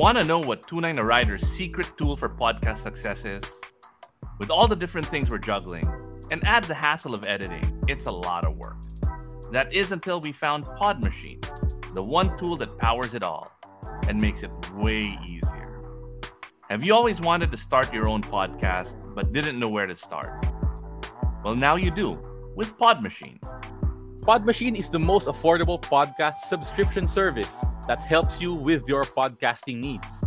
Want to know what 29 a Rider's secret tool for podcast success is? With all the different things we're juggling, and add the hassle of editing, it's a lot of work. That is until we found Pod Machine, the one tool that powers it all and makes it way easier. Have you always wanted to start your own podcast but didn't know where to start? Well, now you do with Pod Machine. Podmachine is the most affordable podcast subscription service that helps you with your podcasting needs.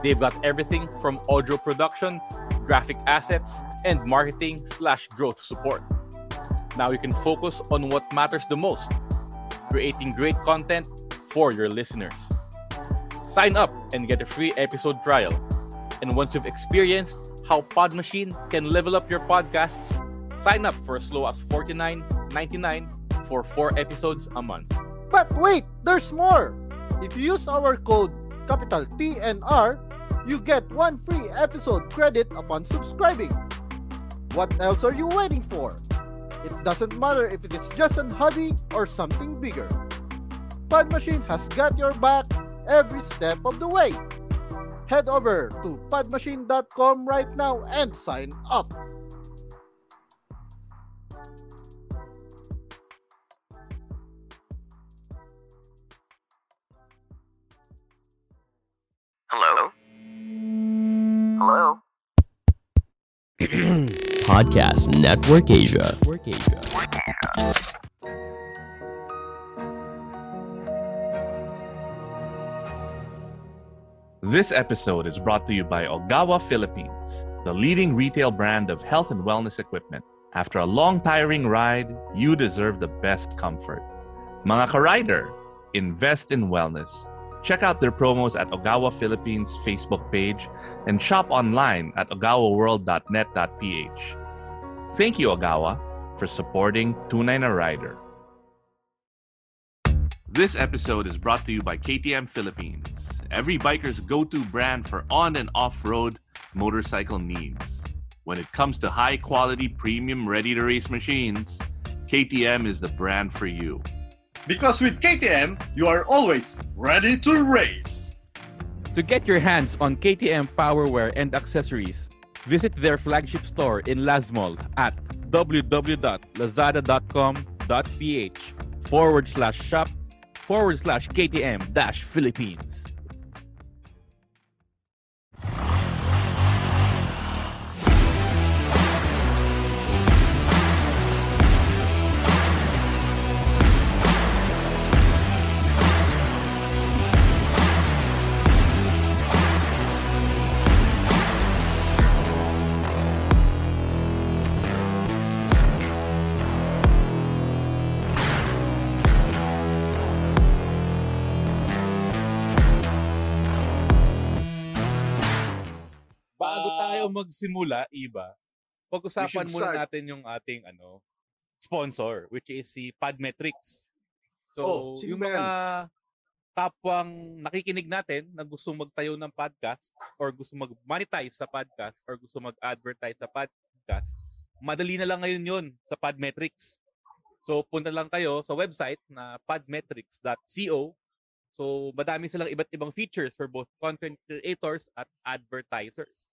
They've got everything from audio production, graphic assets, and marketing slash growth support. Now you can focus on what matters the most creating great content for your listeners. Sign up and get a free episode trial. And once you've experienced how Podmachine can level up your podcast, sign up for as low as $49.99 for four episodes a month. But wait, there's more! If you use our code capital TNR, you get one free episode credit upon subscribing. What else are you waiting for? It doesn't matter if it is just an hobby or something bigger. Podmachine has got your back every step of the way. Head over to podmachine.com right now and sign up. Hello? Hello? Podcast Network Asia. Network Asia. This episode is brought to you by Ogawa Philippines, the leading retail brand of health and wellness equipment. After a long, tiring ride, you deserve the best comfort. Mga ka-rider, invest in wellness. Check out their promos at Ogawa Philippines Facebook page and shop online at ogawaworld.net.ph. Thank you, Ogawa, for supporting Tunay na Rider. This episode is brought to you by KTM Philippines, every biker's go to brand for on and off road motorcycle needs. When it comes to high quality, premium, ready to race machines, KTM is the brand for you. Because with KTM, you are always ready to race. To get your hands on KTM powerwear and accessories, visit their flagship store in Lasmall at www.lazada.com.ph forward slash shop forward slash KTM dash Philippines. Bago magsimula, Iba, pag-usapan muna start. natin yung ating ano sponsor, which is si Podmetrics. So, Oh, yung yan? mga kapwang nakikinig natin na gusto magtayo ng podcast or gusto mag-monetize sa podcast or gusto mag-advertise sa podcast, madali na lang ngayon yun sa Podmetrics. So, punta lang kayo sa website na podmetrics.co. So, madami silang iba't ibang features for both content creators at advertisers.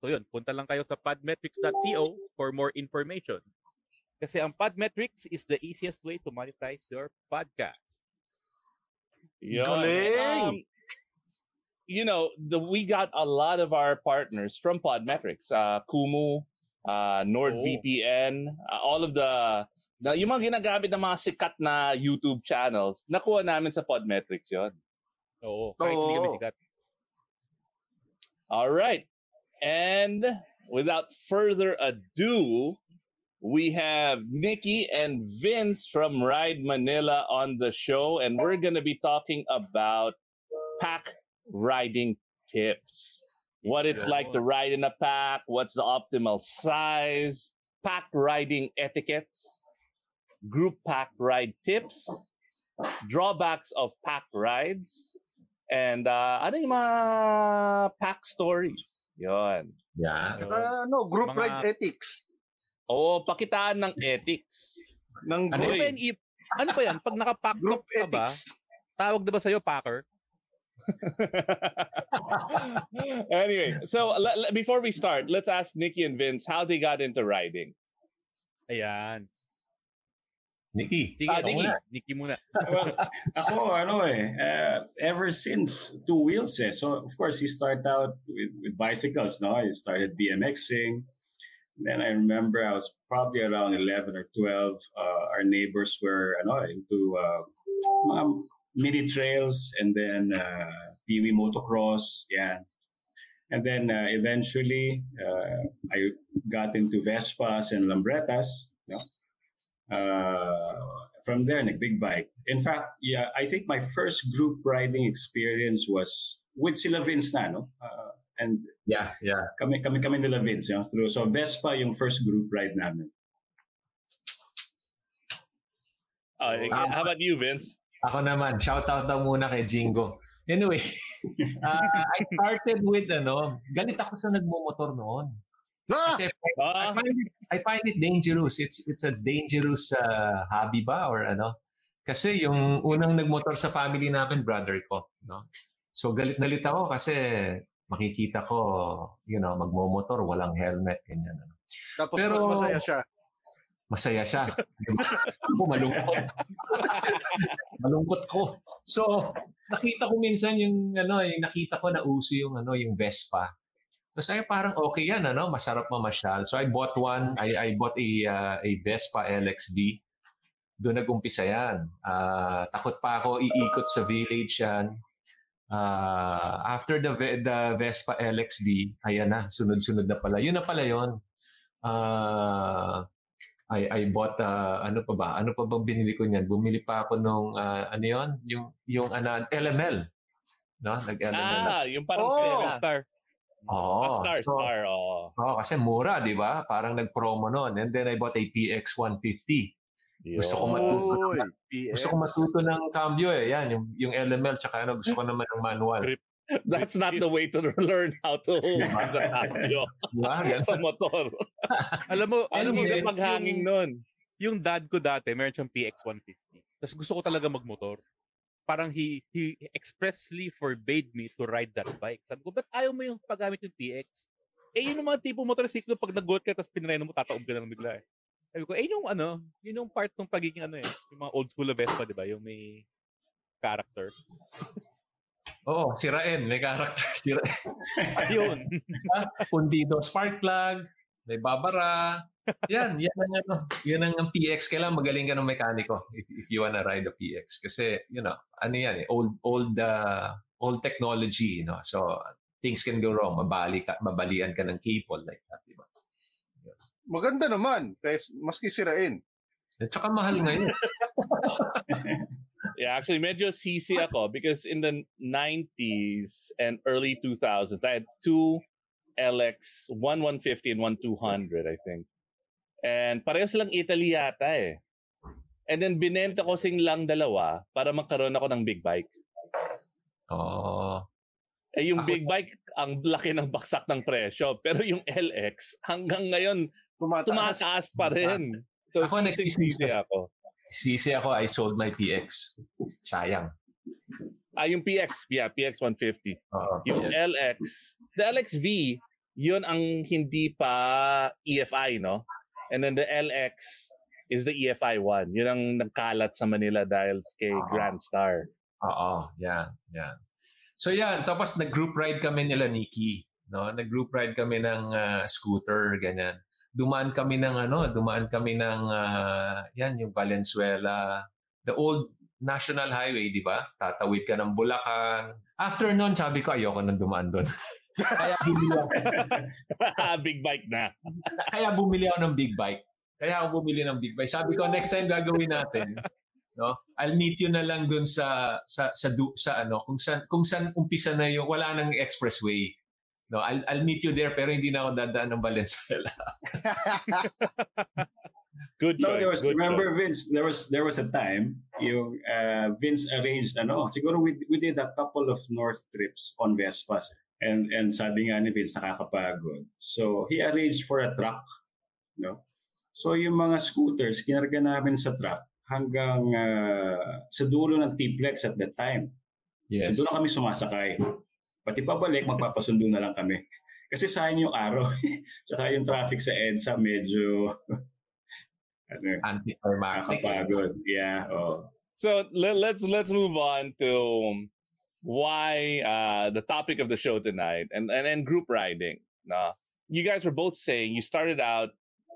So, yun, punta lang kayo sa podmetrics.co for more information. Kasi ang Podmetrics is the easiest way to monetize your podcast. Yun. Galing! Um, you know, the we got a lot of our partners from Podmetrics. Uh, Kumu, uh, NordVPN, uh, all of the, the yung mga ginagamit ng mga sikat na YouTube channels, nakuha namin sa Podmetrics yon. Oo, kahit hindi kami Oo. sikat. All right. And without further ado, we have Nikki and Vince from Ride Manila on the show, and we're going to be talking about pack riding tips. What it's like to ride in a pack, what's the optimal size, pack riding etiquettes, group pack ride tips, drawbacks of pack rides, and uh, ano yung mga pack stories. Yon. Yeah. Ah, no, group Mga- ride ethics. Oo, pakitaan ng ethics. Ng Ano group, ba yan? Ano ba yan? Pag nakapack group ka ba, ethics. tawag na ba sa'yo packer? anyway, so le- le- before we start, let's ask Nikki and Vince how they got into riding. Ayan. Nikki. Sige, Ah, Nikki. muna. Nikki muna. well, ako, ano eh, uh, ever since two wheels eh. So, of course, you start out with, with bicycles, no? You started BMXing. Then I remember I was probably around 11 or 12. Uh, our neighbors were ano, into uh, mga mini trails and then uh, PV motocross. Yeah. And then uh, eventually, uh, I got into Vespas and Lambretas. No? Uh, from there, nag big bike. In fact, yeah, I think my first group riding experience was with sila Vince na, no? Uh, and Yeah, yeah. kami kami kami nila Vince, no? through so Vespa yung first group ride namin. Uh, Ah. how about you, Vince? Ako naman, shout out daw muna kay Jingo. Anyway, uh, I started with ano, galit ako sa nagmumotor noon. Ah! Kasi I Ah, find it, I find it dangerous. It's it's a dangerous uh, hobby ba or ano? Kasi yung unang nagmotor sa family namin, brother ko, no? So galit na galit ako kasi makikita ko, you know, magmomotor, walang helmet, ganyan. Ano. Tapos Pero- mas masaya siya. Masaya siya. Ako malungkot. malungkot ko. So, nakita ko minsan yung ano, yung nakita ko na uso yung ano, yung Vespa. Tapos ay parang okay yan, ano, masarap mamasyal. So I bought one, I I bought a uh, a Vespa LXD. Doon nag-umpisa yan. Ah, takot pa ako iikot sa village yan. Ah, after the the Vespa LXD, ayan na, sunod-sunod na pala. Yun na pala yun. Ah, I I bought uh, ano pa ba? Ano pa bang binili ko niyan? Bumili pa ako nung ah, ano 'yon? Yung yung ano, LML. No? Nag-LML. ah, yung parang Oh! Star. Oo. Ah, star, so, star. Oh. Oo, kasi mura, 'di ba? Parang nag-promo noon. And then I bought a PX 150. Gusto ko matuto. Uy, Gusto ko matuto ng cambio eh. Yan, yung, yung LML tsaka ano, gusto ko naman ng manual. Grip. That's not the way to learn how to hold the cambio Diba? Sa motor. Alam mo, Ano alam mo, yung, nun? yung dad ko dati, meron siyang PX 150. Tapos gusto ko talaga magmotor. Parang he, he expressly forbade me to ride that bike. Sabi ko, ba't ayaw mo yung paggamit yung PX? Eh, yun yung mga tipo motorsiklo, pag nag-goat ka, tapos pinreno mo, tataob ka na lang bigla eh. Sabi ko, eh, yung ano, yun yung part ng pagiging ano eh, yung mga old school na Vespa, di ba? Yung may character. Oo, sirain. May character. Sirain. Yun. Pundido spark plug. May babara. Yan, yan ang ano, yun ang ang PX. Kailangan magaling ka ng mekaniko if, if you wanna ride a PX. Kasi, you know, ano yan eh, old, old, uh, old technology, you know. So, things can go wrong. Mabali ka, mabalian ka ng cable like that, di ba? Maganda naman. Kasi maski sirain. At saka mahal ngayon. Yeah, actually, medyo sisi ako because in the 90s and early 2000s, I had two LX, one 150 and one 200, I think. And pareho silang Italy yata eh. And then binenta ko sing lang dalawa para magkaroon ako ng big bike. Oo. Eh yung Ako- big bike, ang laki ng baksak ng presyo. Pero yung LX, hanggang ngayon, Tumataas. tumataas pa rin. So, Ako, sisi nagsisisi. ako. Sisi ako, I sold my PX. Sayang. Ah, yung PX, yeah, PX 150. Oo. Yung LX, the LXV, yun ang hindi pa EFI, no? And then the LX, is the EFI one. Yun ang nagkalat sa Manila dahil kay Ah. Grand Star. Oo, yeah, yeah. So yan, tapos nag-group ride kami nila Nikki. No? Nag-group ride kami ng ah, scooter, ganyan. Dumaan kami ng ano, dumaan kami ng ah, yan yung Valenzuela, the old National Highway, di ba? Tatawid ka ng Bulacan. After nun, sabi ko, ayoko nang dumaan doon. kaya bumili ako, Big bike na. kaya bumili ako ng big bike. Kaya ako bumili ng big bike. Sabi ko, next time gagawin natin, no? I'll meet you na lang doon sa sa sa du, sa ano, kung saan kung saan umpisa na yung wala nang expressway. No, I'll I'll meet you there pero hindi na ako dadaan ng Valenzuela. Good No, choice. there was, good remember choice. Vince, there was there was a time yung uh, Vince arranged ano, siguro we, we did a couple of north trips on Vespas. And and sabi nga ni Vince nakakapagod. So he arranged for a truck, no? So yung mga scooters kinarga namin sa truck hanggang uh, sa dulo ng T-Plex at that time. Yes. So doon kami sumasakay. Pati pabalik, magpapasundo na lang kami. Kasi sayang yung araw. Tsaka yung traffic sa EDSA medyo ano, Anticlimactic. nakakapagod. Yeah, oh. So let, let's let's move on to why uh, the topic of the show tonight and and, and group riding. Nah, you guys were both saying you started out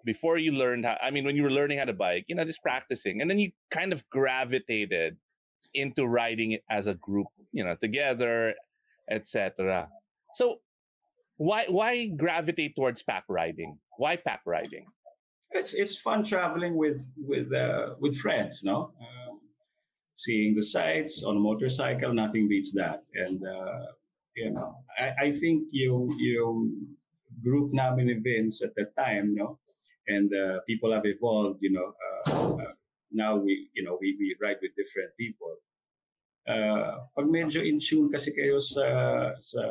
before you learned how. I mean, when you were learning how to bike, you know, just practicing, and then you kind of gravitated into riding it as a group, you know, together, etc. So why why gravitate towards pack riding? Why pack riding? It's it's fun traveling with with uh, with friends, no? Um, seeing the sights on a motorcycle, nothing beats that. And uh, you know, I, I think you, you group namin ni Vince at that time, no, and uh, people have evolved. You know, uh, uh, now we you know we we ride with different people. Uh, pag medyo in tune kasi kayo sa sa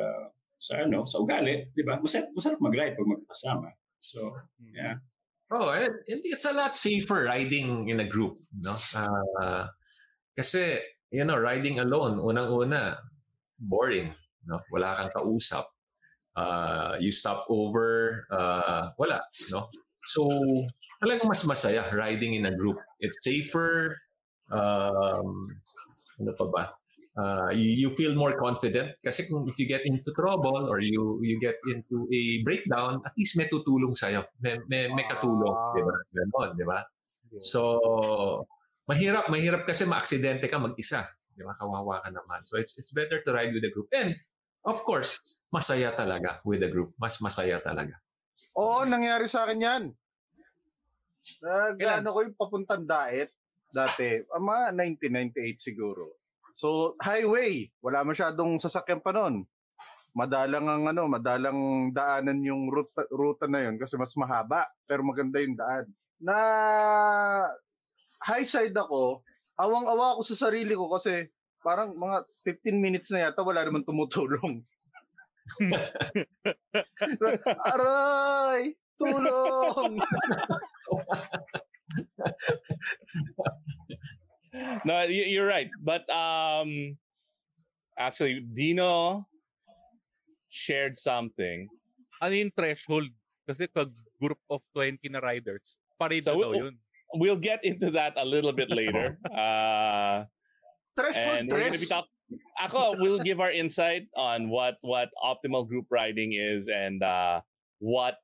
sa ano sa ugali, di ba? Masarap, masarap mag-ride pag magkasama. So, yeah. Oh, and and it's a lot safer riding in a group, no? Uh, kasi, you know, riding alone, unang-una, boring, no? Wala kang kausap. Uh, you stop over, uh, wala, no? So, talagang mas masaya riding in a group. It's safer, um, ano pa ba? Uh, you, you feel more confident kasi kung if you get into trouble or you you get into a breakdown, at least may tutulong sa'yo. May, may, may katulong, di ba? Ganon, di ba? So, mahirap, mahirap kasi maaksidente ka mag-isa. Di ba? Kawawa ka naman. So, it's it's better to ride with a group. And, of course, masaya talaga with a group. Mas masaya talaga. Oo, nangyari sa akin yan. Nag-ano ko yung papuntang daet dati. Mga 1998 siguro. So, highway. Wala masyadong sasakyan pa noon. Madalang ang ano, madalang daanan yung ruta, ruta na yun kasi mas mahaba pero maganda yung daan. Na high side ako, awang-awa ako sa sarili ko kasi parang mga 15 minutes na yata wala naman tumutulong. Aray! Tulong! no, you're right. But um, actually, Dino shared something. Ano yung threshold? Kasi pag group of 20 na riders, parade So na daw yun. We'll get into that a little bit later. Uh, and we're going to be talk- Ako, we'll give our insight on what what optimal group riding is and uh, what,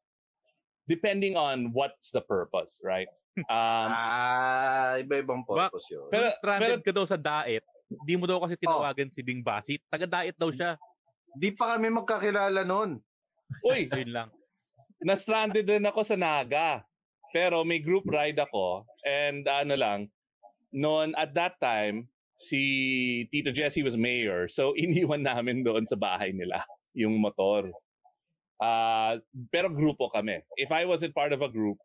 depending on what's the purpose, right? Um, ah, iba-ibang purpose yun. Pero, stranded ka daw sa daet, di mo daw kasi tinawagan si Bing Basit. Taga-daet daw siya. Di pa kami magkakilala noon. Uy, Yun lang. na-stranded din ako sa Naga. Pero may group ride ako and ano lang, noon at that time, si Tito Jesse was mayor. So iniwan namin doon sa bahay nila yung motor. Uh, pero grupo kami. If I wasn't part of a group,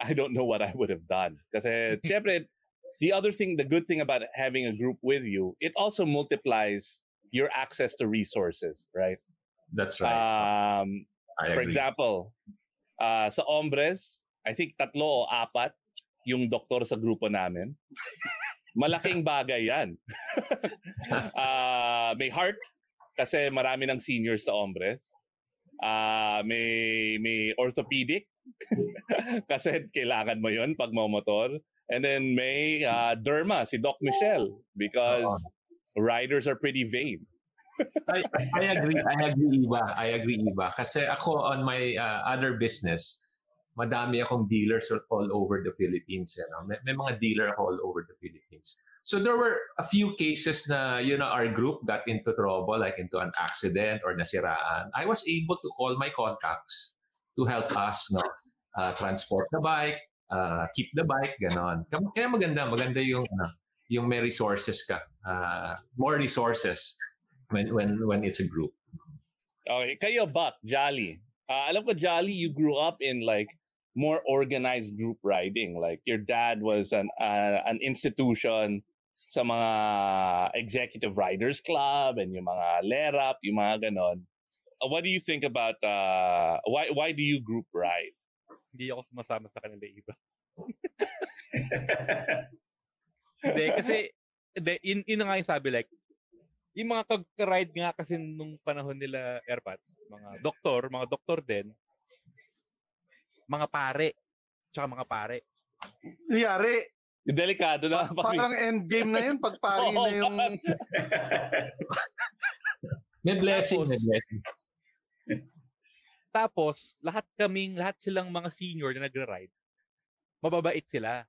I don't know what I would have done. Kasi syempre, the other thing, the good thing about having a group with you, it also multiplies your access to resources, right? That's right. Um, for example, uh, sa hombres, I think tatlo o apat yung doktor sa grupo namin. Malaking bagay yan. Ah, may heart kasi marami ng seniors sa hombres. Ah, may may orthopedic kasi kailangan mo 'yon pag motor. And then may uh, Derma, si Doc Michelle, because riders are pretty vain. I, I agree. I agree, Iba. I agree, Iba. Kasi ako on my uh, other business, madami akong dealers all over the Philippines. You know? may, may mga dealer all over the Philippines. So there were a few cases na, you know, our group got into trouble, like into an accident or nasiraan. I was able to call my contacts to help us no, uh, transport the bike, uh, keep the bike, ganon. Kaya maganda, maganda yung, uh, yung may resources ka. Uh, more resources when, when, when it's a group. Okay, kayo, Buck, Jolly. Uh, alam ko, Jolly, you grew up in like more organized group riding. Like your dad was an uh, an institution sa mga executive riders club and yung mga lerap, yung mga ganon. Uh, what do you think about uh, why why do you group ride? Hindi ako sumasama sa kanila iba. Hindi, kasi hindi, yun, yun nga yung sabi like, yung mga kag-ride nga kasi nung panahon nila airpads, mga doktor, mga doktor din, mga pare, tsaka mga pare. Yung delikado na. Pa- parang endgame na yun pag pari na yung... may blessing, may blessing. Tapos, lahat kaming, lahat silang mga senior na nagra-ride, mababait sila.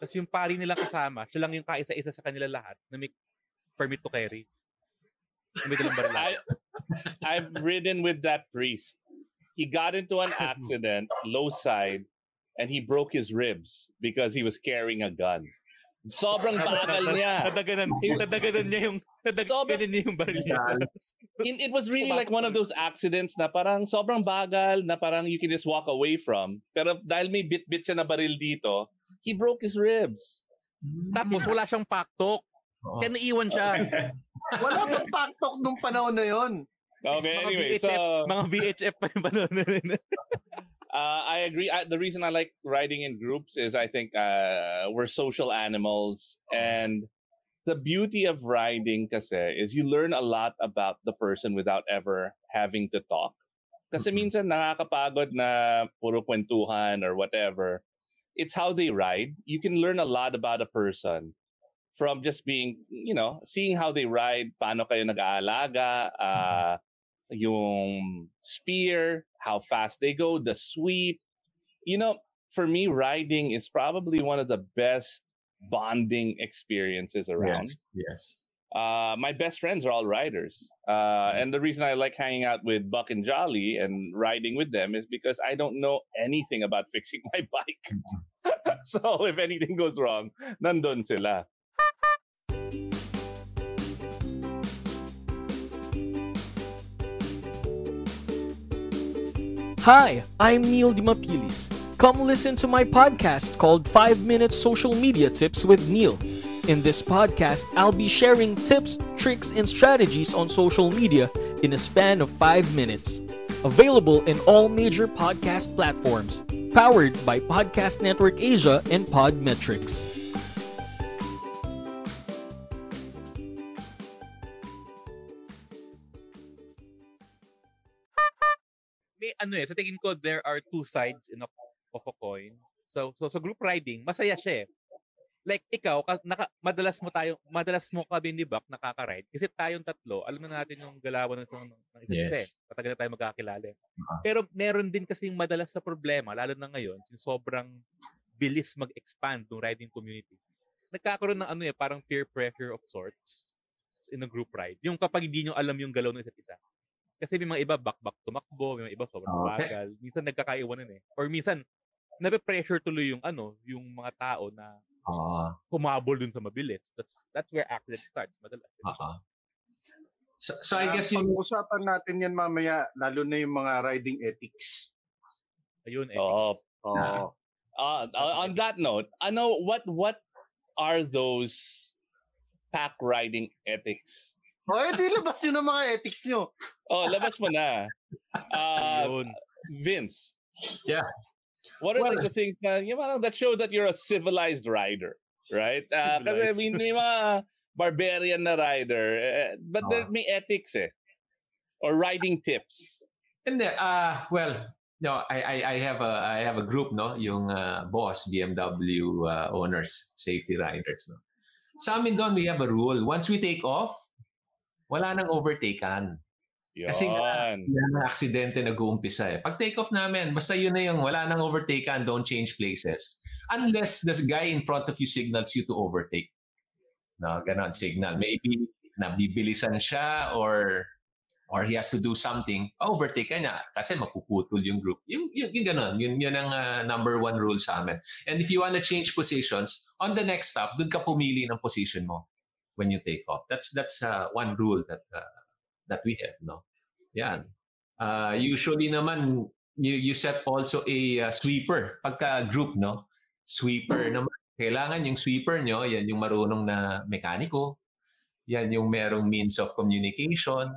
Tapos yung pari nila kasama, siya lang yung kaisa-isa sa kanila lahat na may permit to carry. May dalang baril. I, I've ridden with that priest. He got into an accident, low side, and he broke his ribs because he was carrying a gun. Sobrang bagal niya. Nadaganan, nadaganan niya yung, nadaganan niya yung baril. In- it was really like one of those accidents na parang sobrang bagal na parang you can just walk away from. Pero dahil may bit-bit siya na baril dito, he broke his ribs. Tapos wala siyang paktok. Kaya naiwan siya. Wala pang paktok nung panahon na yon. Okay, Mga anyway, VHF, so mga VHF pa yung panahon na rin. uh, I agree. I, the reason I like riding in groups is I think uh, we're social animals, and the beauty of riding kasi is you learn a lot about the person without ever having to talk. Kasi minsan nakakapagod na puro kwentuhan or whatever. It's how they ride. You can learn a lot about a person from just being, you know, seeing how they ride, paano kayo nag-aalaga, uh, yung spear, how fast they go, the sweep. You know, for me, riding is probably one of the best bonding experiences around. Yes. yes. Uh, my best friends are all riders. Uh, and the reason I like hanging out with Buck and Jolly and riding with them is because I don't know anything about fixing my bike. so if anything goes wrong, nandun sila. Hi, I'm Neil Dimapilis. Come listen to my podcast called 5 Minute Social Media Tips with Neil. In this podcast, I'll be sharing tips, tricks, and strategies on social media in a span of 5 minutes. Available in all major podcast platforms. Powered by Podcast Network Asia and Podmetrics. May ano eh, sa tingin ko, there are two sides in a, of a coin. So, so sa group riding, masaya siya eh. Like ikaw, ka, naka, madalas mo tayo, madalas mo kami ni Buck nakaka-ride kasi tayong tatlo, alam na natin yung galawan ng, ng, ng isa't isa. Yes. eh. Matagal na tayo magkakilala. eh. Pero meron din kasing madalas sa problema, lalo na ngayon, since sobrang bilis mag-expand ng riding community. Nagkakaroon ng ano eh, parang peer pressure of sorts in a group ride. Yung kapag hindi nyo alam yung galaw ng isa't isa. Kasi may mga iba back-back tumakbo, may mga iba sobrang Okay. bagal. Minsan nagkakaiwanan eh. Or minsan, nape-pressure tuloy yung ano, yung mga tao na Ah. humabol dun sa mabilis. That's, that's where accident starts. Madalas. Uh-huh. So, so I guess yung... yung... Pag-usapan natin yan mamaya, lalo na yung mga riding ethics. Ayun, Oh. Oh. Uh, uh, on that note, ano what what are those pack riding ethics? O, eh, di labas yun ang mga ethics nyo. Oh, labas mo na. Uh, Vince. Yeah. What are Well- like the things na, yung parang that show that you're a civilized rider, right? Uh, kasi Civilized. may, may mga barbarian na rider, eh, but there Ah. may ethics eh. Or riding tips. Hindi, uh, well, no, I, I I have a I have a group no, yung uh, boss BMW uh, owners, safety riders no. Sa amin doon we have a rule. Once we take off, wala nang overtaken. Kasi nga, Yun. yan ang aksidente nag-uumpisa eh. Pag take off namin, basta yun na yung wala nang overtaken, don't change places. Unless the guy in front of you signals you to overtake. No, ganon signal. Maybe nabibilisan siya or or he has to do something, overtake ka niya kasi mapuputol yung group. Yung, yung, yung ganun, yun, yun ang uh, number one rule sa amin. And if you want to change positions, on the next stop, dun ka pumili ng position mo when you take off. That's that's uh, one rule that uh, that we have, no? Yan. Uh, usually naman, you, you set also a uh, sweeper pagka group, no? Sweeper naman. Kailangan yung sweeper nyo, yan yung marunong na mekaniko, yan yung merong means of communication,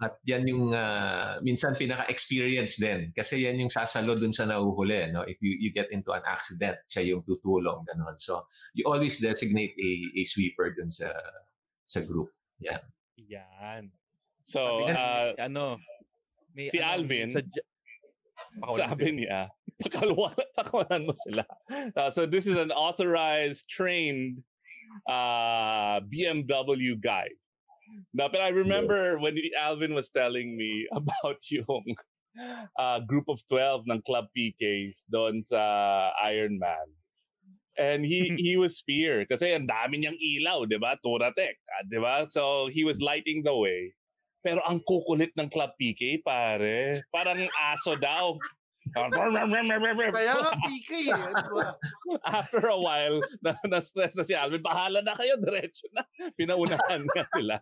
at yan yung uh, minsan pinaka-experience din. Kasi yan yung sasalo dun sa nahuhuli. No? If you, you get into an accident, siya yung tutulong. Ganon. So, you always designate a, a sweeper dun sa sa group. Yeah. Yan. So, uh, ano, may, si ano, Alvin, Pakawalan sabi sila. niya, pakalwa- pakawalan mo sila. Uh, so this is an authorized, trained uh, BMW guy. Now, but I remember when Alvin was telling me about yung uh, group of 12 ng Club PKs doon sa Ironman. And he he was fear kasi ang dami niyang ilaw, 'di ba? Turatec, ah, 'di ba? So he was lighting the way. Pero ang kukulit ng Club PK, pare. Parang aso daw. Kaya nga PK eh. After a while, na, na-stress na si Alvin. Bahala na kayo, diretso na. Pinaunahan nga sila.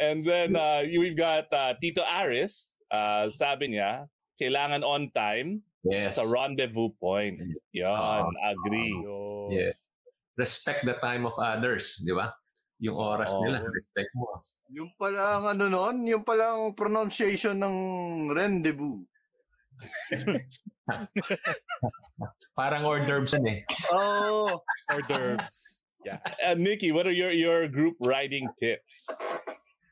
And then uh, we've got uh, Tito Aris. Uh, sabi niya, kailangan on time Yes. sa rendezvous point. Yan, Ah. agree. Yes. Respect the time of others, di ba? Yung oras Oo. nila, respect mo. Yung pala ang ano noon, yung pala ang pronunciation ng rendezvous. Parang hors d'oeuvres yan eh. Oh, hors d'oeuvres. Yeah. Uh, Nikki, what are your, your group riding tips?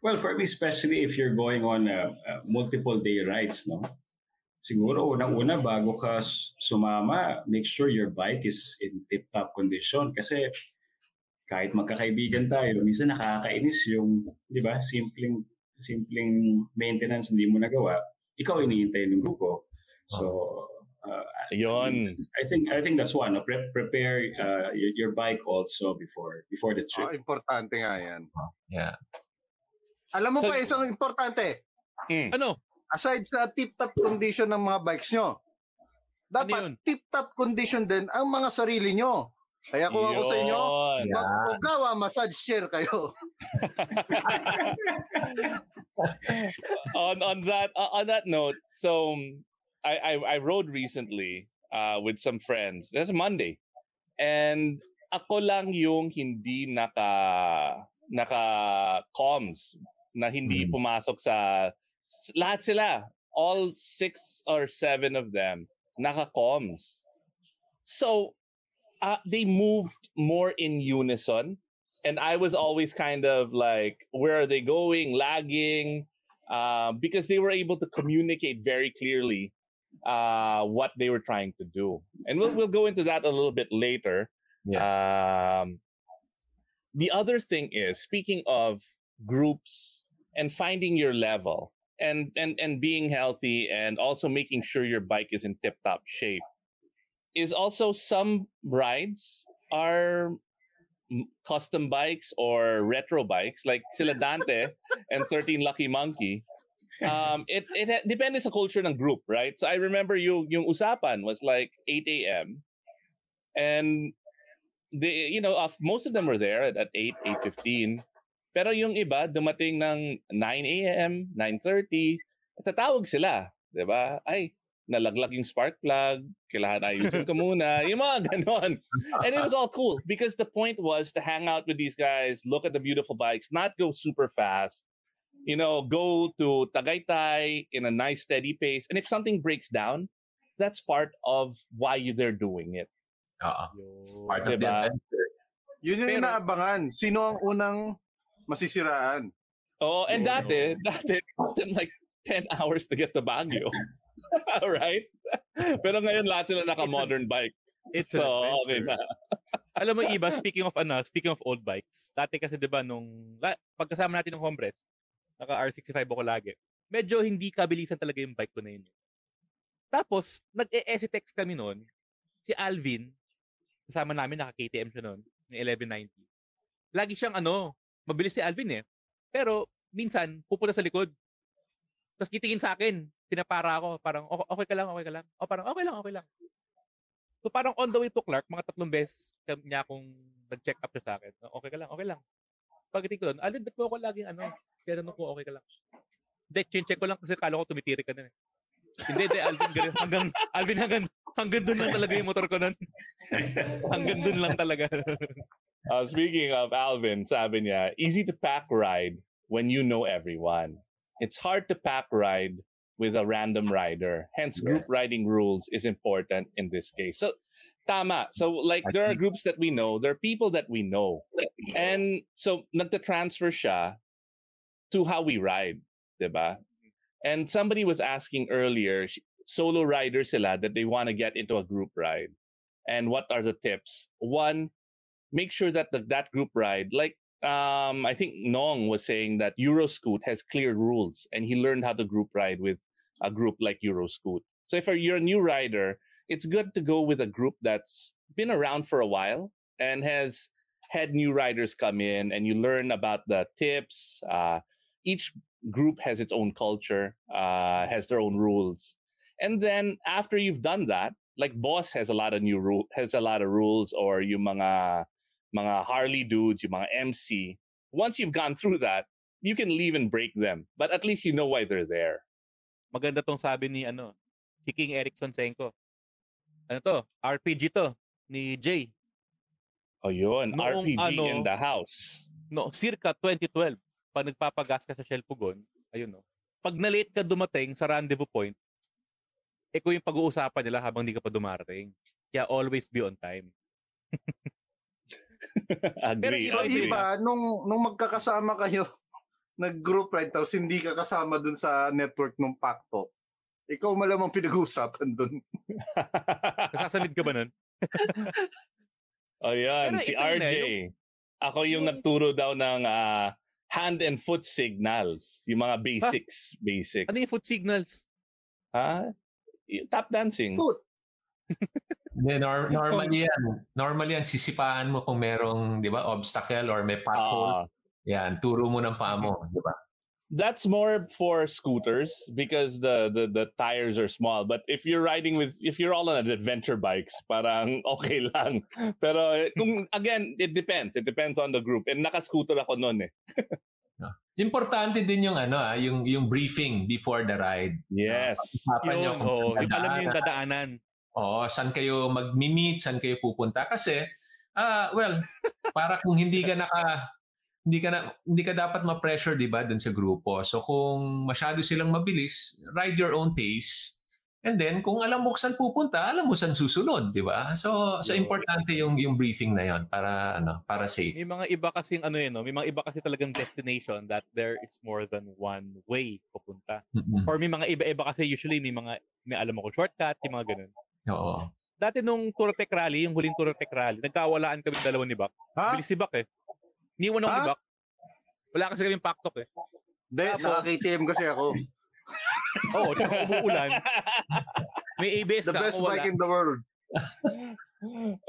Well, for me, especially if you're going on uh, uh, multiple day rides, no? Siguro, unang-una, bago ka sumama, make sure your bike is in tip-top condition. Kasi kahit magkakaibigan tayo, minsan nakakainis yung, di ba, simpleng, simpleng maintenance hindi mo nagawa. Ikaw iniintay ng grupo. So, uh, Yun. I think I think that's one. no? Pre- prepare uh, your, your bike also before before the trip. importante nga yan. Yeah. Alam mo So- pa isang importante. Ano? Aside sa tip-top condition ng mga bikes nyo, dapat tip-top condition din ang mga sarili nyo. Kaya kung ako sa inyo, Yun. mag-ugawa, massage chair kayo. on on that uh, on that note, so I, I I rode recently uh, with some friends. That's Monday, and ako lang yung hindi naka naka comms na hindi pumasok sa lahat sila. All six or seven of them naka comms. So uh, they moved more in unison and I was always kind of like, where are they going? Lagging, uh, because they were able to communicate very clearly uh, what they were trying to do, and we'll we'll go into that a little bit later. Yes. Um, the other thing is speaking of groups and finding your level and and and being healthy and also making sure your bike is in tip top shape is also some rides are custom bikes or retro bikes like sila Dante and 13 Lucky Monkey. Um, it it depende sa culture ng group, right? So I remember yung yung usapan was like 8 a.m. and they you know of most of them were there at, at 8 8:15 pero yung iba dumating ng 9 a.m. 9:30 tatawag sila 'di ba ay nalaglag yung spark plug kailangan ayusin ko muna yung mga ganon and it was all cool because the point was to hang out with these guys look at the beautiful bikes not go super fast you know go to Tagaytay in a nice steady pace and if something breaks down that's part of why you they're doing it Part of the Diba? adventure. Yun yung Pero- inaabangan. Sino ang unang masisiraan? Oh, and dati, dati, like 10 hours to get to Baguio. right? Pero ngayon lahat sila naka-modern bike. It's so, okay na. Alam mo iba, speaking of ano, speaking of old bikes, dati kasi 'di ba nung la, pagkasama natin ng hombres, naka R65 ako lagi. Medyo hindi kabilisan talaga yung bike ko na yun. Tapos, nag-e-STX kami noon. Si Alvin, kasama namin, naka-KTM siya noon, ng 1190. Lagi siyang ano, mabilis si Alvin eh. Pero, minsan, pupunta sa likod. Tapos titingin sa akin, pinapara ako, parang, "O- okay ka lang, okay ka lang. O parang, okay lang, okay lang. So parang on the way to Clark, mga tatlong beses niya akong nag-check up sa akin. Okay ka lang, okay lang. Pagdating ko doon, Alvin, ba't mo ako laging ano? Naman ko, okay ka lang. Hindi, check ko lang kasi kala ko tumitiri ka na eh. Hindi, hindi, Alvin, ganun, hanggang, Alvin, hanggang, hanggang doon lang talaga yung motor ko nun. hanggang doon lang talaga. Uh, speaking of Alvin, sabi niya, easy to pack ride when you know everyone. It's hard to pack ride with a random rider. Hence, group riding rules is important in this case. So, tama. So, like, there are groups that we know. There are people that we know. And so, nagta-transfer siya to how we ride. Diba? And somebody was asking earlier, solo riders sila that they want to get into a group ride. And what are the tips? One, make sure that the, that group ride, like um, I think Nong was saying that Euroscoot has clear rules, and he learned how to group ride with a group like Euroscoot. So if you're a new rider, it's good to go with a group that's been around for a while and has had new riders come in, and you learn about the tips. Uh, each group has its own culture, uh, has their own rules, and then after you've done that, like Boss has a lot of new rule has a lot of rules, or you mga mga Harley dudes, yung mga MC. Once you've gone through that, you can leave and break them, but at least you know why they're there. Maganda tong sabi ni ano, si King Erickson Senko. Ano to? RPG to ni Jay. Oh, yun. Noong RPG ano, in the house. No, circa 2012, pag nagpapagas ka sa Shell Pugon, ayun no. Pag na-late ka dumating sa rendezvous point, ikaw yung pag-uusapan nila habang hindi ka pa dumarating. Kaya always be on time. agree, so iba, nung, nung magkakasama kayo, nag-group ride, tapos hindi ka kasama dun sa network ng Pacto, ikaw malamang pinag-uusapan dun. Nasasamid ka ba nun? Oh, yan. Pero Si RJ. eh, Ako yung nagturo daw ng ah, hand and foot signals. Yung mga basics. Basics. Ano yung foot signals? Ha? Y- Tap dancing. Foot. Hindi, nor- normally yan. Normally yan, sisipaan mo kung merong, di ba, obstacle or may pothole. yan, turo mo ng paa mo, di ba? That's more for scooters because the, the the tires are small. But if you're riding with if you're all on adventure bikes, parang okay lang. Pero eh, kung again, it depends. It depends on the group. And naka-scooter ako noon eh. Importante din yung ano ah, yung yung briefing before the ride. Yes. Pag-usapan nyo Yun, saan Yung alam niyo yung dadaanan. Oo, saan kayo mag-meet, saan kayo pupunta kasi ah well, para kung hindi ka naka hindi ka na hindi ka dapat ma-pressure 'di ba dun sa grupo. So kung masyado silang mabilis, ride your own pace. And then kung alam mo saan pupunta, alam mo saan susunod, 'di ba? So so importante yung yung briefing na 'yon para ano, para safe. May mga iba kasing ano yun, no? may mga iba kasi talagang destination that there is more than one way pupunta. Mm-mm. Or may mga iba-iba kasi usually may mga may alam ako shortcut, yung mga ganun. Oo. Dati nung Turotec Rally, yung huling Turotec Rally, nagkawalaan kami dalawa ni Bak. Bilis si Bak eh. Niwan ako ni Bak. Wala kasi kami paktok eh. Hindi, naka-KTM kasi ako. Oo, oh, umuulan. May ABS The ka, best ako wala. bike in the world.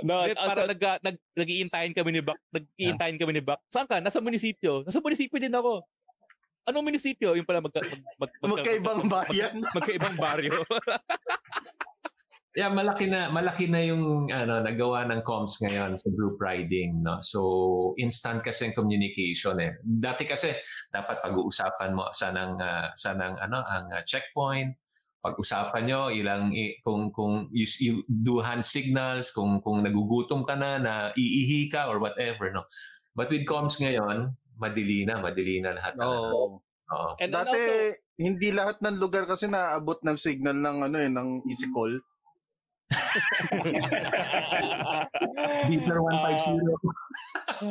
No, Hindi, para nag, nag, nag-iintayin kami ni Bak. Nag-iintayin kami ni Bak. Saan ka? Nasa munisipyo. Nasa munisipyo din ako. Anong munisipyo? Yung pala magka, mag, mag, magka- Magkaibang bayan. magkaibang baryo. Yeah, malaki na malaki na yung ano nagawa ng comms ngayon sa group riding, no. So instant kasi ang communication eh. Dati kasi dapat pag-uusapan mo sa ng uh, sa ng ano ang uh, checkpoint, pag-usapan nyo ilang i- kung kung you, you do hand signals, kung kung nagugutom ka na na iihi ka or whatever, no. But with comms ngayon, madili na, madili na lahat. Oo. Oo. Dati, hindi lahat ng lugar kasi naabot ng signal ng ano eh, ng easy call. Beeper 150.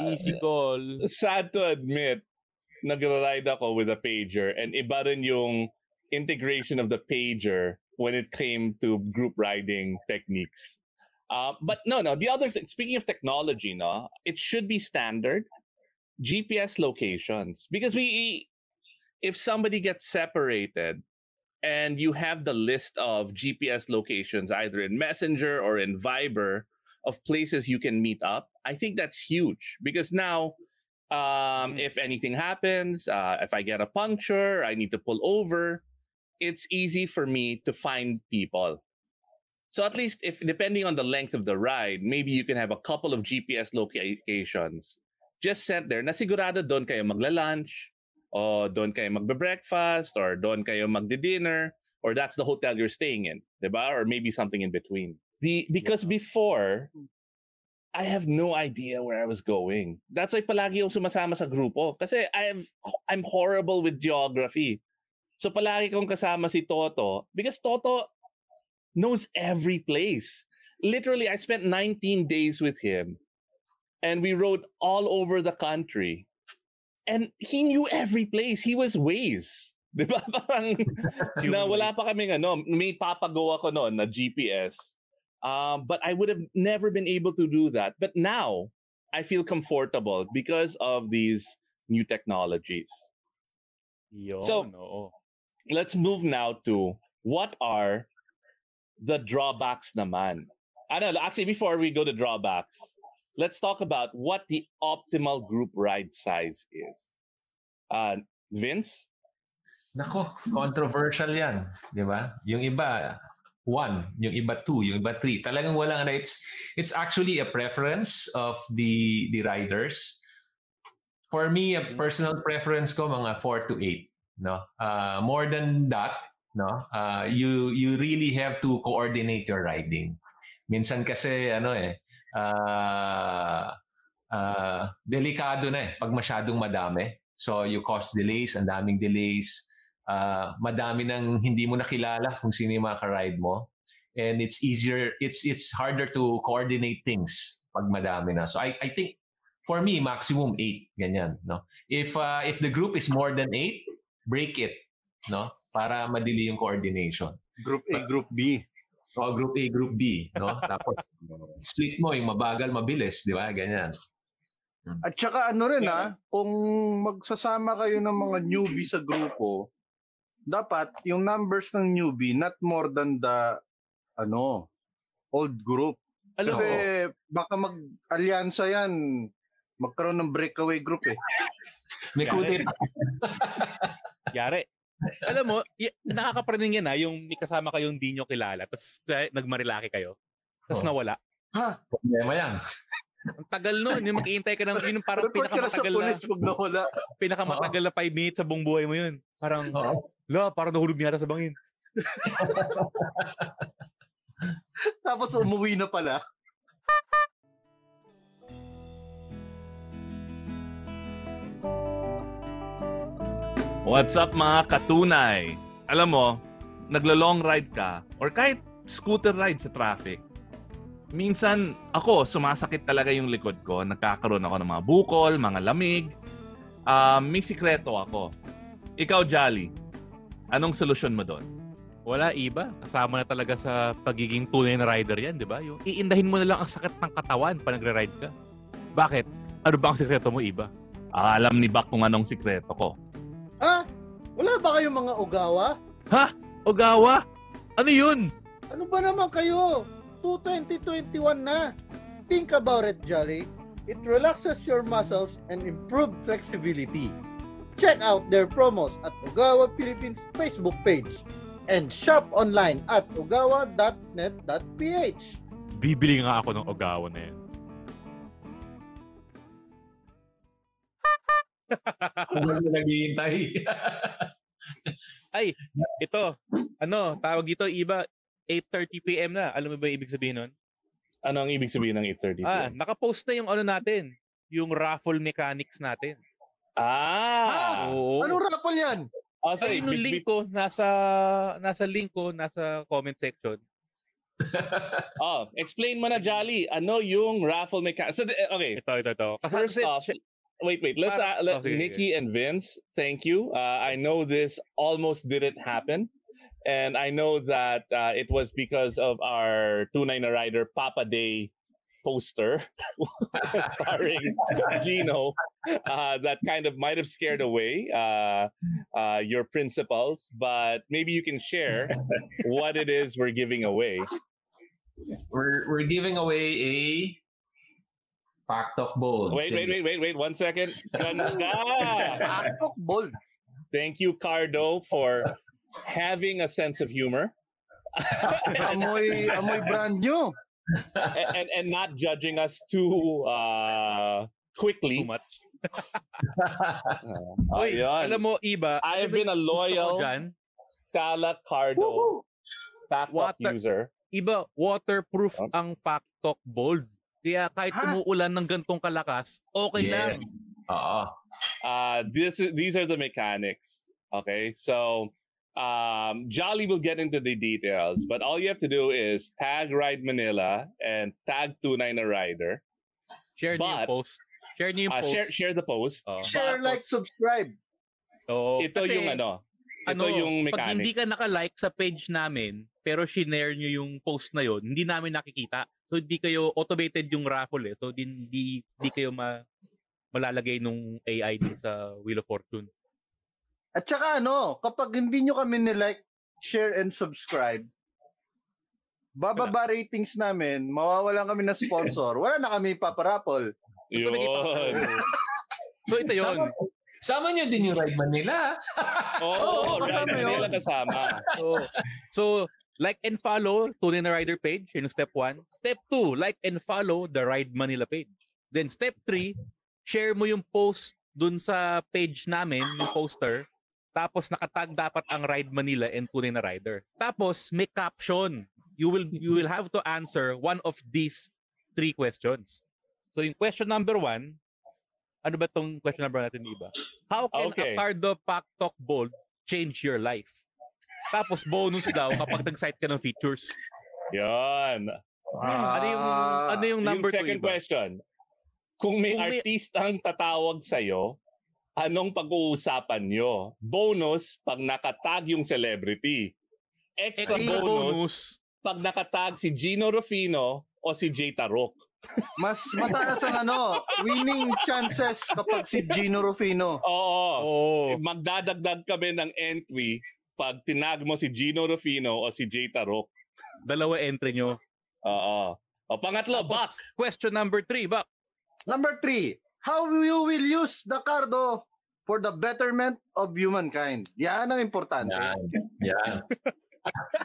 Easy call. Sad to admit, nagra-ride ako with a pager and iba rin yung integration of the pager when it came to group riding techniques. Uh, but no, no. The other thing, speaking of technology, no, it should be standard GPS locations because we, if somebody gets separated, and you have the list of GPS locations either in Messenger or in Viber of places you can meet up, I think that's huge because now, um, if anything happens, uh, if I get a puncture, I need to pull over, it's easy for me to find people. So at least if depending on the length of the ride, maybe you can have a couple of GPS locations just set there na sigurado doon kayo magla-lunch o doon kayo magbe-breakfast or doon kayo magdi-dinner or that's the hotel you're staying in, 'di ba? Or maybe something in between. The because before I have no idea where I was going. That's why palagi ako sumasama sa grupo kasi I have I'm horrible with geography. So palagi kong kasama si Toto because Toto knows every place. Literally, I spent 19 days with him and we rode all over the country. And he knew every place. He was ways. Di ba? Parang na wala pa kaming ano, may papagawa ko noon na GPS. Um, but I would have never been able to do that. But now, I feel comfortable because of these new technologies. Yun, So, oo. let's move now to what are the drawbacks naman. I don't know, actually, before we go to drawbacks, let's talk about what the optimal group ride size is. Uh, Vince? Nako, controversial yan. Di ba? Yung iba, one. Yung iba, two. Yung iba, three. Talagang walang. It's, it's actually a preference of the, the riders. For me, a personal preference ko, mga four to eight. No? Uh, more than that, no? Uh, you, you really have to coordinate your riding. Minsan kasi, ano eh, uh, uh, delikado na eh pag masyadong madami. So you cause delays, ang daming delays. Uh, madami nang hindi mo nakilala kung sino yung mga ka-ride mo. And it's easier, it's it's harder to coordinate things pag madami na. So I, I think for me, maximum eight, ganyan. No? If, uh, if the group is more than eight, break it. No? Para madili yung coordination. Group A, Group B. O, group A, group B. No? Tapos, split mo yung mabagal, mabilis. Di ba? Ganyan. At saka ano rin ah, kung magsasama kayo ng mga newbie sa grupo, dapat yung numbers ng newbie not more than the ano, old group. Alam Kasi baka mag-alyansa yan, magkaroon ng breakaway group eh. May Yari. Yari. Alam mo, y- nakakapraning yan ha, yung may kasama kayong di nyo kilala, tapos kaya nagmarilaki kayo, tapos Oo. nawala. Ha? Problema yan. Ang tagal nun, yung mag-iintay ka ng, yun yung parang Report ka na sa pinakamatagal na, police pag nawala. pinakamatagal na 5 minutes sa buong buhay mo yun. Parang, la, parang nahulog niya sa bangin. Tapos umuwi na pala. What's up mga katunay? Alam mo, naglo-long ride ka or kahit scooter ride sa traffic. Minsan ako, sumasakit talaga yung likod ko. Nagkakaroon ako ng mga bukol, mga lamig. Um, may sikreto ako. Ikaw, Jolly, anong solusyon mo doon? Wala, iba. Kasama na talaga sa pagiging tunay na rider yan, di ba? Yung iindahin mo na lang ang sakit ng katawan pa nagre-ride ka. Bakit? Ano ba ang sikreto mo, iba? Alam ni Bak kung anong sikreto ko. Wala ba kayong mga ugawa? Ha? Ogawa? Ano yun? Ano ba naman kayo? 2021 na. Think about it, Jolly. It relaxes your muscles and improve flexibility. Check out their promos at Ogawa Philippines Facebook page and shop online at ogawa.net.ph. Bibili nga ako ng Ogawa na yan. Kung ano naghihintay. Ay, ito. Ano, tawag dito, iba, 8.30pm na. Alam mo ba yung ibig sabihin nun? Ano ang ibig sabihin ng 8.30 Ah, nakapost na yung ano natin. Yung raffle mechanics natin. Ah! Oo. Anong raffle yan? Ah, Ay, yung link ko, nasa, nasa link ko, nasa comment section. oh, explain mo na, Jolly. Ano yung raffle mechanic? So, eh, okay. Ito, ito, ito. First Kasi, off, sy- wait, wait. Let's uh, let okay, Nikki and Vince. Thank you. Uh, I know this almost didn't happen, and I know that uh, it was because of our Tunay na Rider Papa Day poster starring Gino uh, that kind of might have scared away uh, uh, your principals, but maybe you can share what it is we're giving away. We're we're giving away a Paktok Bowl. Wait, wait, wait, wait, wait. One second. Ganda! Paktok Bowl. Thank you, Cardo, for having a sense of humor. amoy, amoy brand new. and, and and not judging us too uh quickly. Too much. Uh, Uy, alam mo, Iba, I have alam been a yung loyal dyan? Scala Cardo Paktok Water- user. Iba, waterproof Oh. ang Paktok Bold. Kaya kahit umuulan ng gantong kalakas, okay lang. Yes. Uh, this is, these are the mechanics. Okay, so um, Jolly will get into the details, but all you have to do is tag Ride Manila and tag Tunay na Rider. Share niyo yung post. Share niyo yung Uh, post. share, share the post. Share, like, subscribe. Oo, Ito kasi, yung ano. Ito ano, yung pag hindi ka naka-like sa page namin, pero shinare nyo yung post na yon, hindi namin nakikita. So hindi kayo automated yung raffle eh. So hindi hindi, kayo ma, malalagay nung AI din sa Wheel of Fortune. At saka ano, kapag hindi nyo kami nilike, share, and subscribe, bababa ratings namin, mawawalan kami na sponsor, wala na kami paparapol. Yun. so ito Sama, sama nyo din yung Ride Manila. Oo, Oo, Ride kasama Manila yun. kasama. So, so like and follow Tunay na Rider page, yun yung step 1. Step 2, like and follow the Ride Manila page. Then step 3, share mo yung post dun sa page namin, yung poster. Tapos nakatag dapat ang Ride Manila and Tunay na Rider. Tapos may caption. You will you will have to answer one of these three questions. So yung question number one, ano ba tong question number natin, iba? How can Okay. a Cardo Pack Talk Bold change your life? Tapos bonus daw kapag nag-cite ka ng features. Yan. ano yung ano yung number yung two, second question. Kung may Kung may- artistang tatawag sa'yo, anong pag-uusapan nyo? Bonus pag nakatag yung celebrity. Extra Extra bonus, bonus. pag nakatag si Gino Rufino o si Jay Tarok. Mas mataas ang ano, winning chances kapag si Gino Rufino. Oo. Magdadagdag kami ng entry pag tinag mo si Gino Rufino o si Jay Tarok. Dalawa entry nyo. Oo. O pangatlo, Bak. Question number three, Bak. Number three, how you will use the cardo for the betterment of humankind. Yan ang importante. Yan.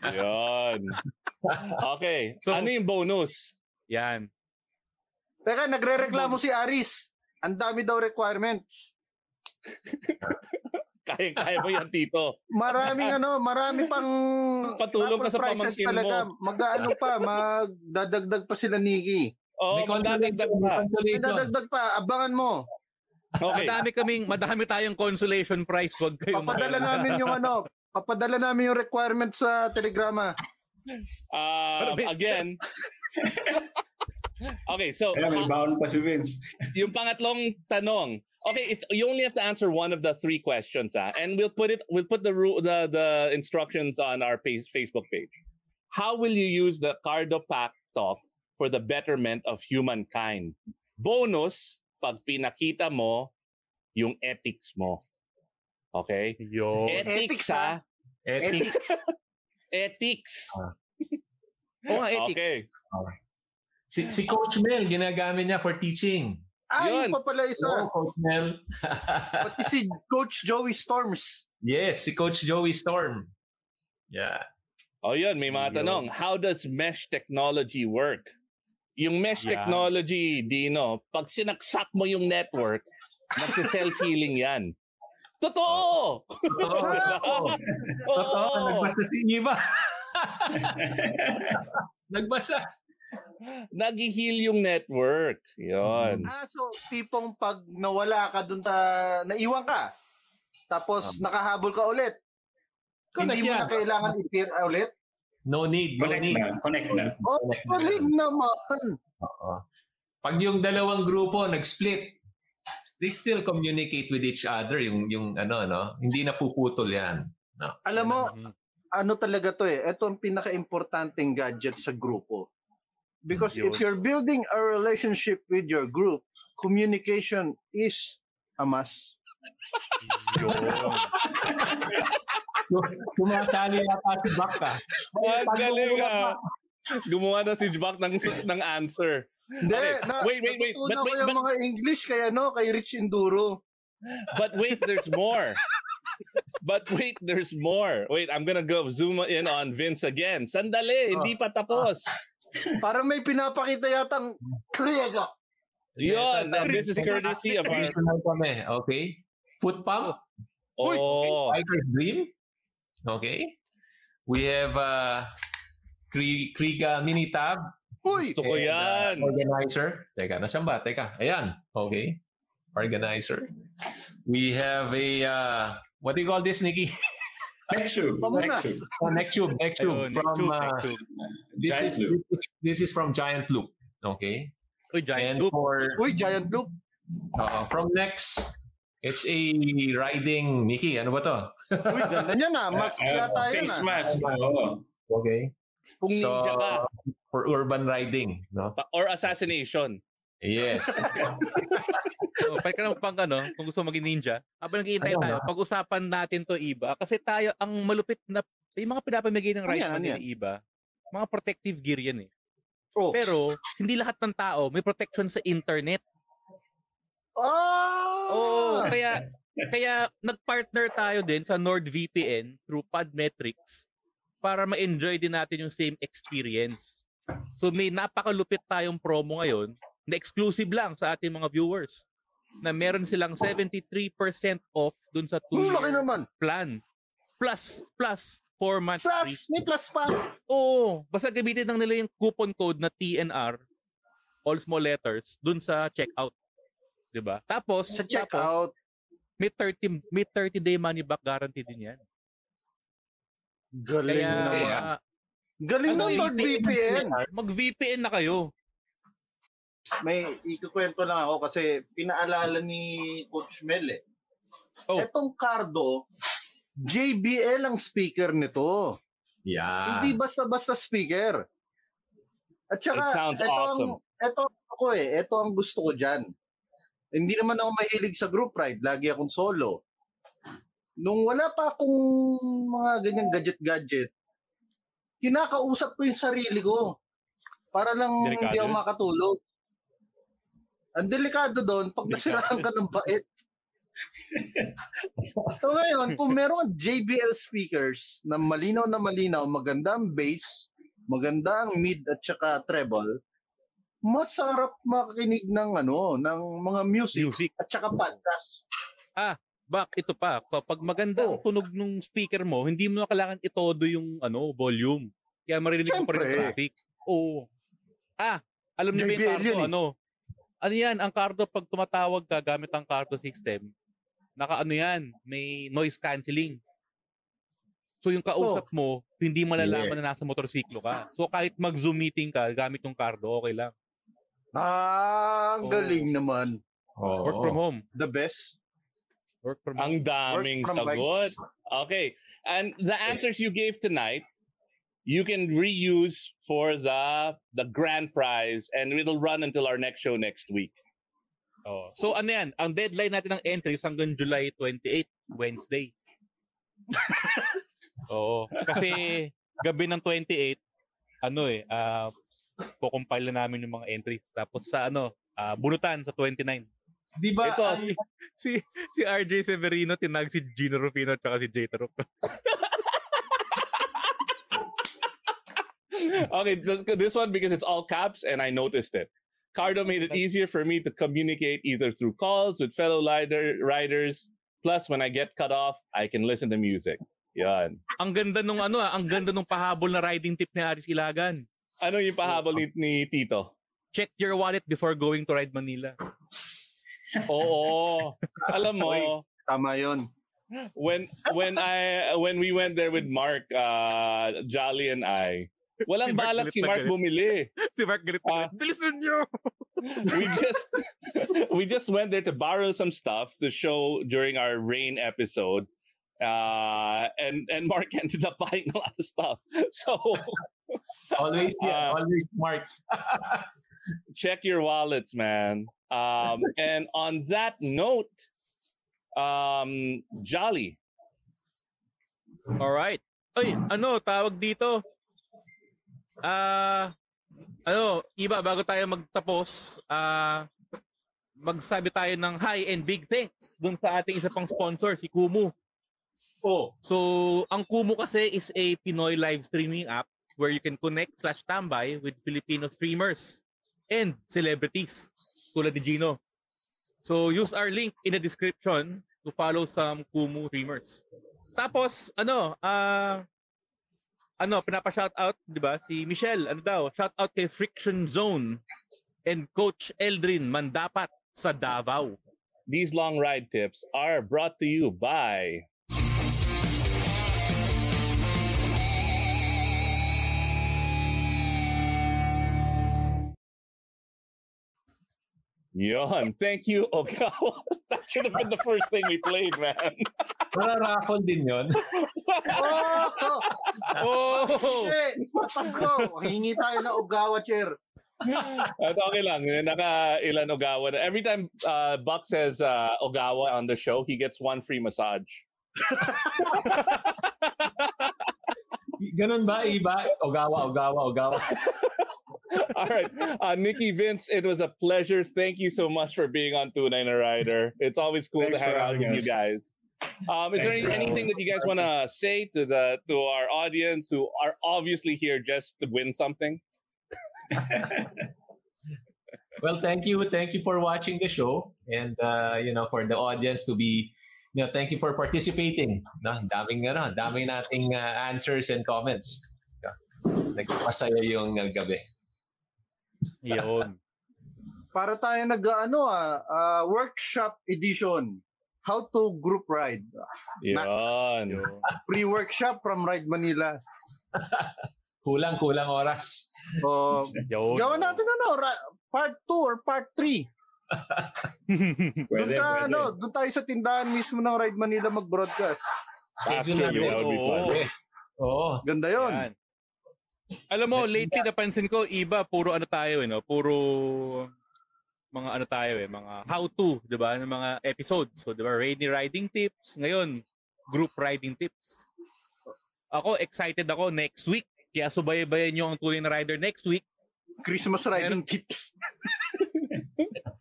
Yan. Okay. ano yung bonus? Yan. Teka, nagre-reklamo si Aris. Ang dami daw requirements. Kaya, kaya mo yan, Tito. Maraming ano, marami pang Patulong ka sa pamangkin talaga. mo. Mag-ano pa, magdadagdag pa sila Nikki. Oo, May magdadagdag pa. May dadagdag pa, abangan mo. Okay. Madami kaming, madami tayong consolation prize. Huwag kayong Papadala mag-alala. namin yung ano, papadala namin yung requirements sa telegrama. Um, again, okay, so Kaya may baon pa si Vince. yung pangatlong tanong. Okay, it's, you only have to answer one of the three questions, ah, and we'll put it. We'll put the the the instructions on our page, Facebook page. How will you use the Cardo Pack Talk for the betterment of humankind? Bonus pag pinakita mo yung ethics mo. Okay? Yo. Ethics, Ethics, ha? Ethics. Ethics. Ah. Oo nga, ethics. Okay. Si, si Coach Mel, ginagamit niya for teaching. Ah, Yun. pa pala isa. Oo, Coach Mel. Pati si Coach Joey Storms. yes, si Coach Joey Storm. Yeah. Oh, yun, may mga tanong. How does mesh technology work? Yung mesh Yan. technology, Dino, pag sinaksak mo yung network, magsi-self-healing yan. Totoo! Totoo. Totoo. Totoo. Nagbasa si Iva. Nagbasa. Nag-heal yung network. Yun. Ah, so tipong pag nawala ka dun sa, naiwan ka, tapos nakahabol ka ulit, Connect hindi mo yan. na kailangan i-peer ulit? No need. No Connect need. na. Connect na. Oh, Connect na. naman. Oo. Pag yung dalawang grupo nag-split, they still communicate with each other yung yung ano no hindi na puputol yan no Alam mo, ano talaga to eh. Ito ang pinaka-importanting gadget sa grupo. Because Yun. if you're building a relationship with your group, communication is a must. Tumatali yata si Baka. Ang galing ah. Gumawa na si Jbak ng, ng answer. Hindi, Okay, na, wait, wait, wait. But wait, but, mga English kay ano, kay Rich Enduro. but wait, there's more. But wait, there's more. Wait, I'm gonna go zoom in on Vince again. Sandali, hindi pa tapos. Parang may pinapakita yatang Kriega. Yun, and this is courtesy of our... Kami, okay? Foot pump. Oh. Fighter's Dream. Okay. We have uh, Kri- Kriga Mini Tab. Uy! Gusto ko uh, yan. organizer. Teka, nasan ba? Teka, ayan. Okay. Organizer. We have a, uh, what do you call this, Nikki? Next tube. Pamunas. Next tube. Oh, next tube, next tube. Ayun, from, uh, this, Giant is, Loop. this, is, from Giant Loop. Okay. Uy, giant And loop. for, Uy, giant loop. uh, from next, it's a riding, Nikki, ano ba to? Uy, ganda niya na. Mas Uh, yata yan face ah. mask. Oo. Okay. Kung ninja ka. for urban riding, no? Or assassination. Yes. So, pwede ka pang ano, kung gusto maging ninja, habang naghihintay tayo, na? pag-usapan natin to iba. Kasi tayo, ang malupit na, yung mga pinapamigay ng Ano right yan, ano ni iba, mga protective gear yan eh. Oh. Pero, hindi lahat ng tao may protection sa internet. Oh! Oo, kaya, kaya nag-partner tayo din sa NordVPN through Podmetrics para ma-enjoy din natin yung same experience. So may napakalupit tayong promo ngayon na exclusive lang sa ating mga viewers na meron silang 73% off dun sa Ang laki 2-year naman. plan. Plus, plus, 4 months free. Plus, may plus pa. Oo, basta gamitin lang nila yung coupon code na TNR, all small letters, dun sa checkout. 'Di ba? Tapos, Sa tapos, checkout. may 30 may 30 day money back guarantee din 'yan. Galing Kaya naman. Galing ano, ng NordVPN. Mag-VPN na kayo. May ikukwento lang ako kasi pinaalala ni Coach Mel eh. Oh. Etong Cardo, JBL ang speaker nito. Yeah. Hindi basta-basta speaker. At saka, It sounds ito awesome. ang, ito ako eh, ito ang gusto ko dyan. Hindi naman ako mahilig sa group ride, lagi akong solo. Nung wala pa akong mga ganyang gadget-gadget, kinakausap ko yung sarili ko. Para lang Delikado hindi ako makatulog. Ang delikado doon, pag nasiraan ka ng bait. so ngayon, kung meron kang JBL speakers na malinaw na malinaw, maganda ang bass, maganda ang mid at saka treble, masarap makinig ng ano, ng mga music, Music. at saka podcast. Ah, back ito pa. Kapag maganda ang tunog ng speaker mo, hindi mo na kailangan itodo yung ano, volume. Kaya maririnig mo pa rin traffic. Oo. Ah, alam niyo ba yung Cardo, yan eh. ano? Ano yan, ang Cardo pag tumatawag ka gamit ang Cardo system, naka ano yan, may noise cancelling. So yung kausap mo, hindi malalaman na nasa motorsiklo ka. So kahit mag-Zoom meeting ka gamit yung Cardo, okay lang. Ah, ang Oo. galing naman. Oo. Work from home. The best. Work from home. Ang daming sagot. Okay. And the answers you gave tonight, you can reuse for the the grand prize and it'll run until our next show next week. Oh. So ano yan, ang deadline natin ng entries hanggang July 28, Wednesday. Oo. Kasi gabi ng 28, ano eh, ah po-compile na namin yung mga entries. Tapos sa ano, ah, bunutan sa 29. Di ba? Ito, ay- si, si, si RJ Severino tinag si Gino Rufino at saka si Jay Tarok. okay, this, this one because it's all caps and I noticed it. Cardo made it easier for me to communicate either through calls with fellow rider, riders. Plus, when I get cut off, I can listen to music. Yan. ang ganda nung ano ah, ang ganda nung pahabol na riding tip ni Aris Ilagan. Ano yung pahabol ni, ni Tito? Check your wallet before going to ride Manila. Oo. Alam mo, Tama yon. when when I when we went there with Mark, uh, Jolly and I, Walang Si Mark balak si Mark bumili. si Mark galit na galit. Bilisan nyo! we just we just went there to borrow some stuff to show during our rain episode. Uh, and and Mark ended up buying a lot of stuff. So always yeah, uh, always Mark. check your wallets, man. Um, and on that note, um, Jolly. All right. Ay, ano, tawag dito. Ah, ano, iba bago tayo magtapos, ah magsabi tayo ng hi and big thanks dun sa ating isa pang sponsor, si Kumu. Oh. So, ang Kumu kasi is a Pinoy live streaming app where you can connect slash tambay with Filipino streamers and celebrities tulad ni Gino. So, use our link in the description to follow some Kumu streamers. Tapos, ano, ah, ano, pinapa-shoutout, di ba? Si Michelle, ano daw, shoutout kay Friction Zone and Coach Eldrin Mandapat sa Davao. These long ride tips are brought to you by Yon. Thank you, Okawa. that should have been the first thing we played, man. Wala raffle din yon. Oh! Oh! Hey, sa Pasko, hingi tayo ng Ogawa chair. At okay lang. Naka ilan Ogawa. Every time uh, Buck says uh, Ogawa on the show, he gets one free massage. Ganun ba, iba? Ogawa, Ogawa, Ogawa. All right. Uh, Nikki Vince, it was a pleasure. Thank you so much for being on Tunay na Rider. It's always cool Thanks to hang out with having you guys. Um, is there any, Thanks for anything that you guys want to say to the to our audience who are obviously here just to win something? Well, thank you. Thank you for watching the show. And, uh, you know, for the audience to be, you know, thank you for participating. No, Ang daming, ano, daming nating uh, answers and comments. Nagpasaya yung uh, gabi. Yun. Para tayo nag ano ah, ah, workshop edition. How to group ride. Yun. Pre-workshop from Ride Manila. Kulang, kulang oras. Oh, Yun. gawa natin ano, ra- part 2 or part 3. doon Pwede, sa pwede. ano, doon tayo sa tindahan mismo ng Ride Manila mag-broadcast. Schedule natin. that would be fun. Oo. Oo. Ganda 'yon. Yan. Alam mo, Let's lately napansin ko, iba, puro ano tayo, eh, no? puro mga ano tayo eh, mga how-to, di ba? Ng mga episodes. So, di ba? Rainy riding tips. Ngayon, group riding tips. Ako, excited ako next week. Kaya subaybayan nyo ang tunay na rider next week. Christmas riding tips.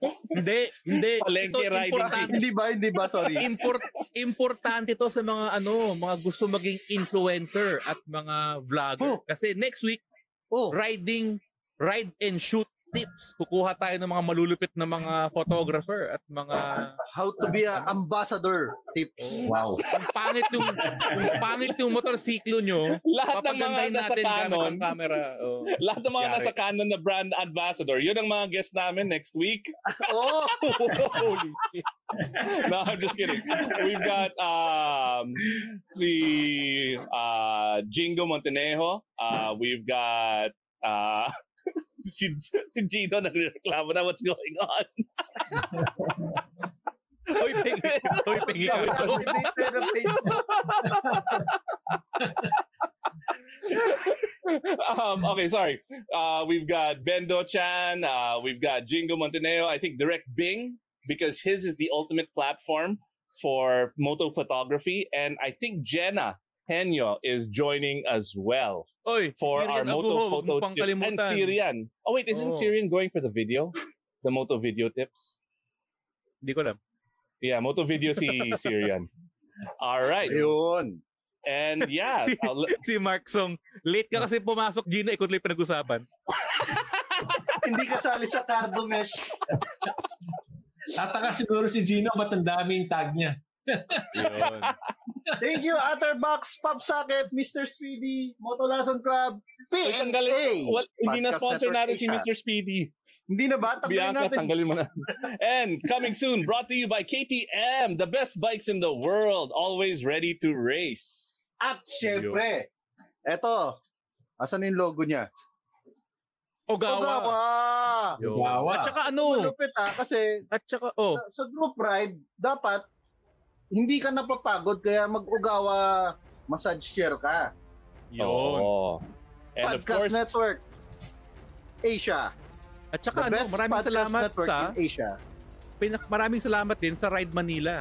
Hindi, hindi. Palengke Ito, riding importante- hindi ba? Hindi ba? Sorry. Import, importante to sa mga ano, mga gusto maging influencer at mga vlogger. Oh. Kasi next week, Oh, riding, ride and shoot tips. Kukuha tayo ng mga malulupit na mga photographer at mga how to be a ambassador tips. Wow. kung pangit yung kung pangit yung motorsiklo nyo, Lahat ng mga nasa natin gamit Canon, ang camera. Oh. lahat ng mga Yari. nasa Canon na brand ambassador, yun ang mga guest namin next week. Oh, Holy no, I'm just kidding. We've got um si uh Jingo Montenejo. Uh we've got uh si, si Gino nagreklamo na what's going on. Hoy, pingi. Hoy, pingi ka. activated na Facebook. um, okay, sorry. Uh, we've got Bendo Chan. Uh, we've got Jingo Monteneo. I think Direct Bing because his is the ultimate platform for moto photography, and I think Jenna Henyo is joining as well Oy, for Syrian our moto photo tips. And. Syrian. Oh wait, isn't Oh. Syrian going for the video? The moto video tips? Hindi ko alam. Yeah, moto video si Syrian. All right. Ayun. And yeah, si, I'll si Mark Song, late ka kasi pumasok, Gino, ikot lang pinag-usapan. Hindi kasali sa Cardo Mesh. Tataka siguro si Gino, ba't ang daming tag niya? Thank you, Otterbox, Pop Socket, Mr. Speedy, Motolason Club, tanggalin. PNA. Well, hindi na Podcast sponsor natin si. Mr. Speedy. Hindi na ba? Tanggalin Bianca, natin. tanggalin mo na. and coming soon, brought to you by KTM, the best bikes in the world, always ready to race. At syempre, eto, Asan yung logo niya? Ogawa. Ogawa. Ogawa. At saka ano? Malupit ah, kasi At saka, oh. sa, sa group ride, dapat hindi ka napapagod kaya mag-Ogawa massage chair ka. Yun. Oo. And of Podcast course, Network Asia. At saka ano, maraming salamat sa in Asia. pinak maraming salamat din sa Ride Manila.